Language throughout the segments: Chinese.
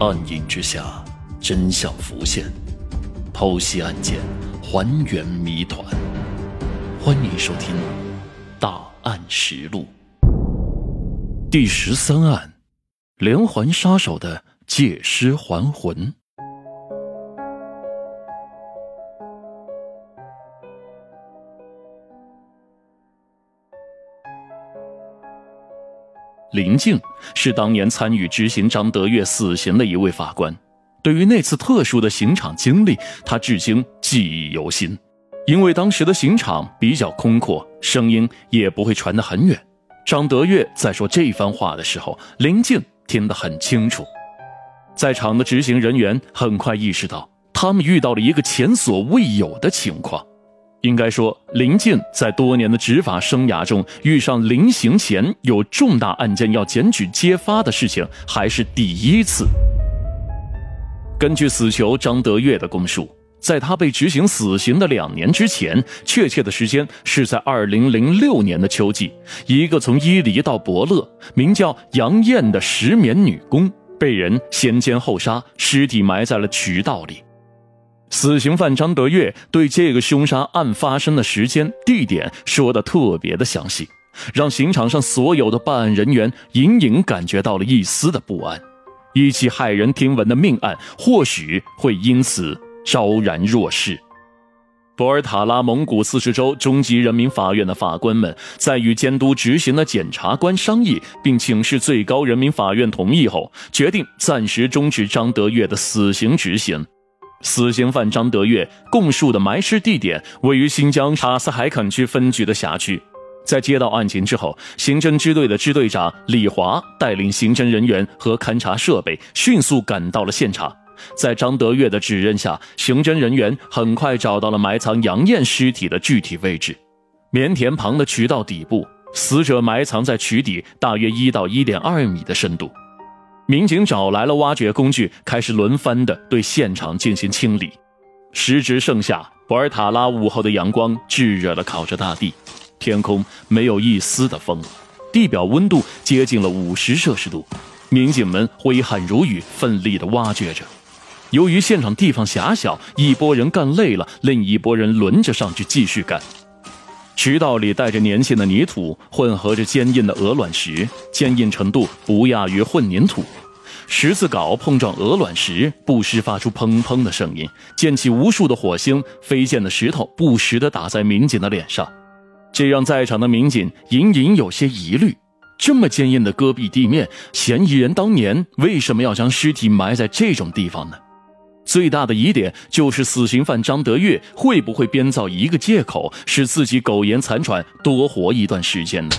暗影之下，真相浮现，剖析案件，还原谜团。欢迎收听《大案实录》第十三案：连环杀手的借尸还魂。林静是当年参与执行张德月死刑的一位法官，对于那次特殊的刑场经历，他至今记忆犹新。因为当时的刑场比较空阔，声音也不会传得很远。张德月在说这番话的时候，林静听得很清楚。在场的执行人员很快意识到，他们遇到了一个前所未有的情况。应该说，林静在多年的执法生涯中遇上临刑前有重大案件要检举揭发的事情，还是第一次。根据死囚张德月的供述，在他被执行死刑的两年之前，确切的时间是在二零零六年的秋季，一个从伊犁到伯乐、名叫杨艳的石棉女工被人先奸后杀，尸体埋在了渠道里。死刑犯张德月对这个凶杀案发生的时间、地点说的特别的详细，让刑场上所有的办案人员隐隐感觉到了一丝的不安。一起骇人听闻的命案，或许会因此昭然若市。博尔塔拉蒙古自治州中级人民法院的法官们在与监督执行的检察官商议，并请示最高人民法院同意后，决定暂时终止张德月的死刑执行。死刑犯张德月供述的埋尸地点位于新疆塔斯海垦区分局的辖区。在接到案情之后，刑侦支队的支队长李华带领刑侦人员和勘查设备迅速赶到了现场。在张德月的指认下，刑侦人员很快找到了埋藏杨艳尸体的具体位置：棉田旁的渠道底部，死者埋藏在渠底大约一到一点二米的深度。民警找来了挖掘工具，开始轮番的对现场进行清理。时值盛夏，博尔塔拉午后的阳光炙热的烤着大地，天空没有一丝的风，地表温度接近了五十摄氏度。民警们挥汗如雨，奋力的挖掘着。由于现场地方狭小，一拨人干累了，另一拨人轮着上去继续干。渠道里带着粘性的泥土，混合着坚硬的鹅卵石，坚硬程度不亚于混凝土。十字镐碰撞鹅卵石，不时发出砰砰的声音，溅起无数的火星。飞溅的石头不时地打在民警的脸上，这让在场的民警隐隐有些疑虑：这么坚硬的戈壁地面，嫌疑人当年为什么要将尸体埋在这种地方呢？最大的疑点就是死刑犯张德月会不会编造一个借口，使自己苟延残喘多活一段时间呢？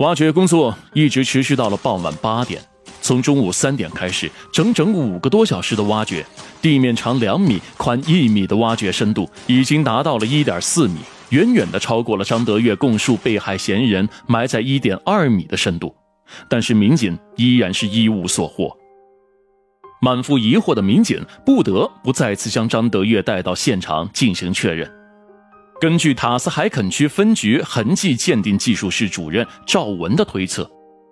挖掘工作一直持续到了傍晚八点，从中午三点开始，整整五个多小时的挖掘，地面长两米、宽一米的挖掘深度已经达到了一点四米，远远的超过了张德月供述被害嫌疑人埋在一点二米的深度，但是民警依然是一无所获。满腹疑惑的民警不得不再次将张德月带到现场进行确认。根据塔斯海垦区分局痕迹鉴定技术室主任赵文的推测，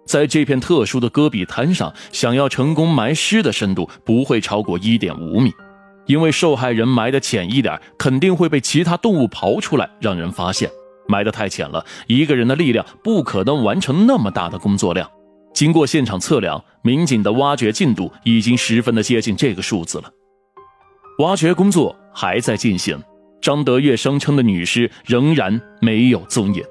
在这片特殊的戈壁滩上，想要成功埋尸的深度不会超过一点五米，因为受害人埋的浅一点，肯定会被其他动物刨出来，让人发现；埋的太浅了，一个人的力量不可能完成那么大的工作量。经过现场测量，民警的挖掘进度已经十分的接近这个数字了。挖掘工作还在进行，张德月声称的女尸仍然没有踪影。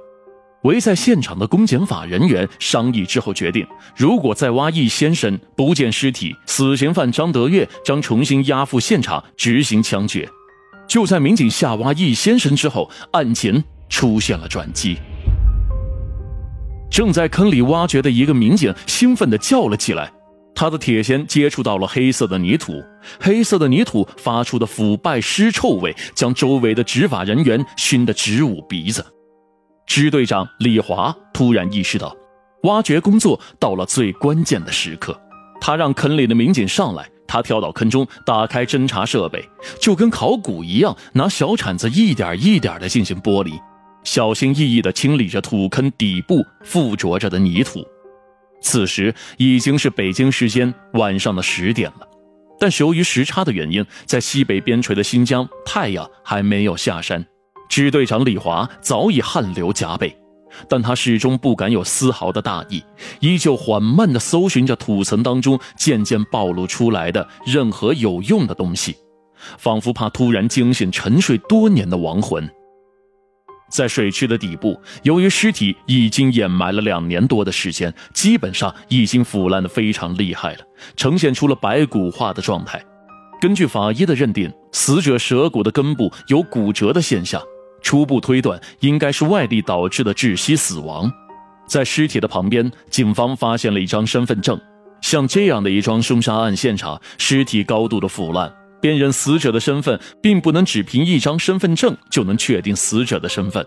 围在现场的公检法人员商议之后决定，如果再挖一先生不见尸体，死刑犯张德月将重新押赴现场执行枪决。就在民警下挖易先生之后，案情出现了转机。正在坑里挖掘的一个民警兴奋地叫了起来，他的铁锨接触到了黑色的泥土，黑色的泥土发出的腐败尸臭味将周围的执法人员熏得直捂鼻子。支队长李华突然意识到，挖掘工作到了最关键的时刻，他让坑里的民警上来，他跳到坑中，打开侦查设备，就跟考古一样，拿小铲子一点一点地进行剥离。小心翼翼地清理着土坑底部附着着的泥土，此时已经是北京时间晚上的十点了，但是由于时差的原因，在西北边陲的新疆，太阳还没有下山。支队长李华早已汗流浃背，但他始终不敢有丝毫的大意，依旧缓慢地搜寻着土层当中渐渐暴露出来的任何有用的东西，仿佛怕突然惊醒沉睡多年的亡魂。在水池的底部，由于尸体已经掩埋了两年多的时间，基本上已经腐烂的非常厉害了，呈现出了白骨化的状态。根据法医的认定，死者舌骨的根部有骨折的现象。初步推断应该是外力导致的窒息死亡。在尸体的旁边，警方发现了一张身份证。像这样的一桩凶杀案现场，尸体高度的腐烂，辨认死者的身份，并不能只凭一张身份证就能确定死者的身份。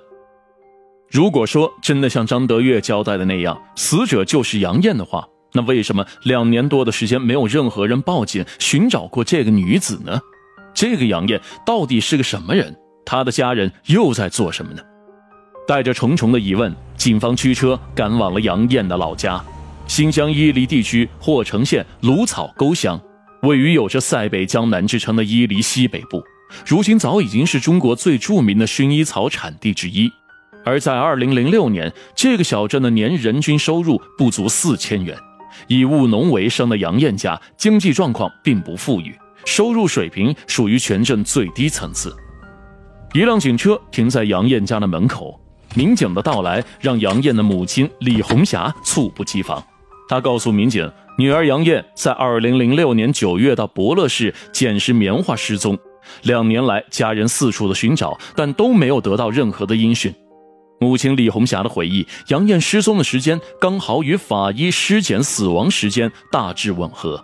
如果说真的像张德月交代的那样，死者就是杨艳的话，那为什么两年多的时间没有任何人报警寻找过这个女子呢？这个杨艳到底是个什么人？他的家人又在做什么呢？带着重重的疑问，警方驱车赶往了杨艳的老家——新疆伊犁地区霍城县芦草沟乡，位于有着“塞北江南”之称的伊犁西北部，如今早已经是中国最著名的薰衣草产地之一。而在2006年，这个小镇的年人均收入不足四千元，以务农为生的杨艳家经济状况并不富裕，收入水平属于全镇最低层次。一辆警车停在杨艳家的门口，民警的到来让杨艳的母亲李红霞猝不及防。她告诉民警，女儿杨艳在2006年9月到博乐市捡拾棉花失踪，两年来家人四处的寻找，但都没有得到任何的音讯。母亲李红霞的回忆，杨艳失踪的时间刚好与法医尸检死亡时间大致吻合，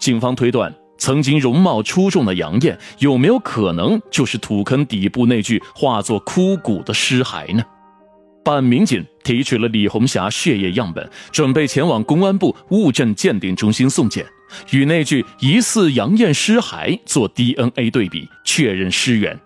警方推断。曾经容貌出众的杨艳，有没有可能就是土坑底部那具化作枯骨的尸骸呢？办案民警提取了李红霞血液样本，准备前往公安部物证鉴定中心送检，与那具疑似杨艳尸骸做 DNA 对比，确认尸源。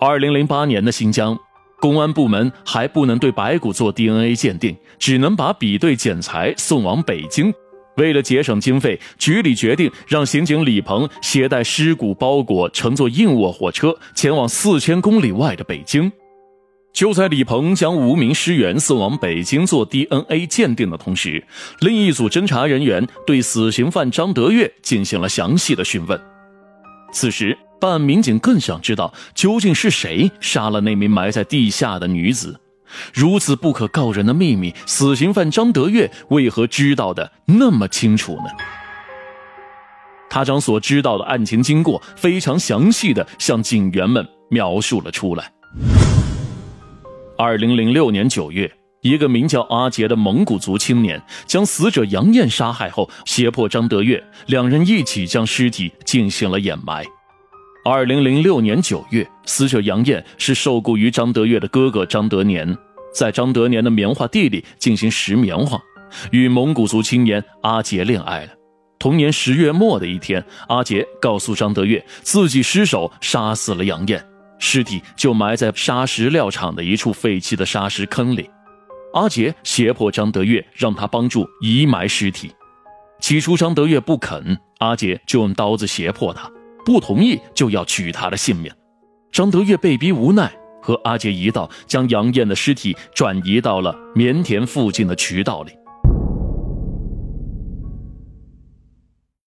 二零零八年的新疆公安部门还不能对白骨做 DNA 鉴定，只能把比对检材送往北京。为了节省经费，局里决定让刑警李鹏携带尸骨包裹，乘坐硬卧火车前往四千公里外的北京。就在李鹏将无名尸源送往北京做 DNA 鉴定的同时，另一组侦查人员对死刑犯张德月进行了详细的讯问。此时，办案民警更想知道，究竟是谁杀了那名埋在地下的女子。如此不可告人的秘密，死刑犯张德月为何知道的那么清楚呢？他将所知道的案情经过非常详细的向警员们描述了出来。二零零六年九月，一个名叫阿杰的蒙古族青年将死者杨艳杀害后，胁迫张德月，两人一起将尸体进行了掩埋。二零零六年九月，死者杨艳是受雇于张德月的哥哥张德年，在张德年的棉花地里进行拾棉花，与蒙古族青年阿杰恋爱了。同年十月末的一天，阿杰告诉张德月自己失手杀死了杨艳，尸体就埋在砂石料厂的一处废弃的砂石坑里。阿杰胁迫张德月让他帮助移埋尸体，起初张德月不肯，阿杰就用刀子胁迫他。不同意就要取他的性命，张德月被逼无奈，和阿杰一道将杨艳的尸体转移到了棉田附近的渠道里。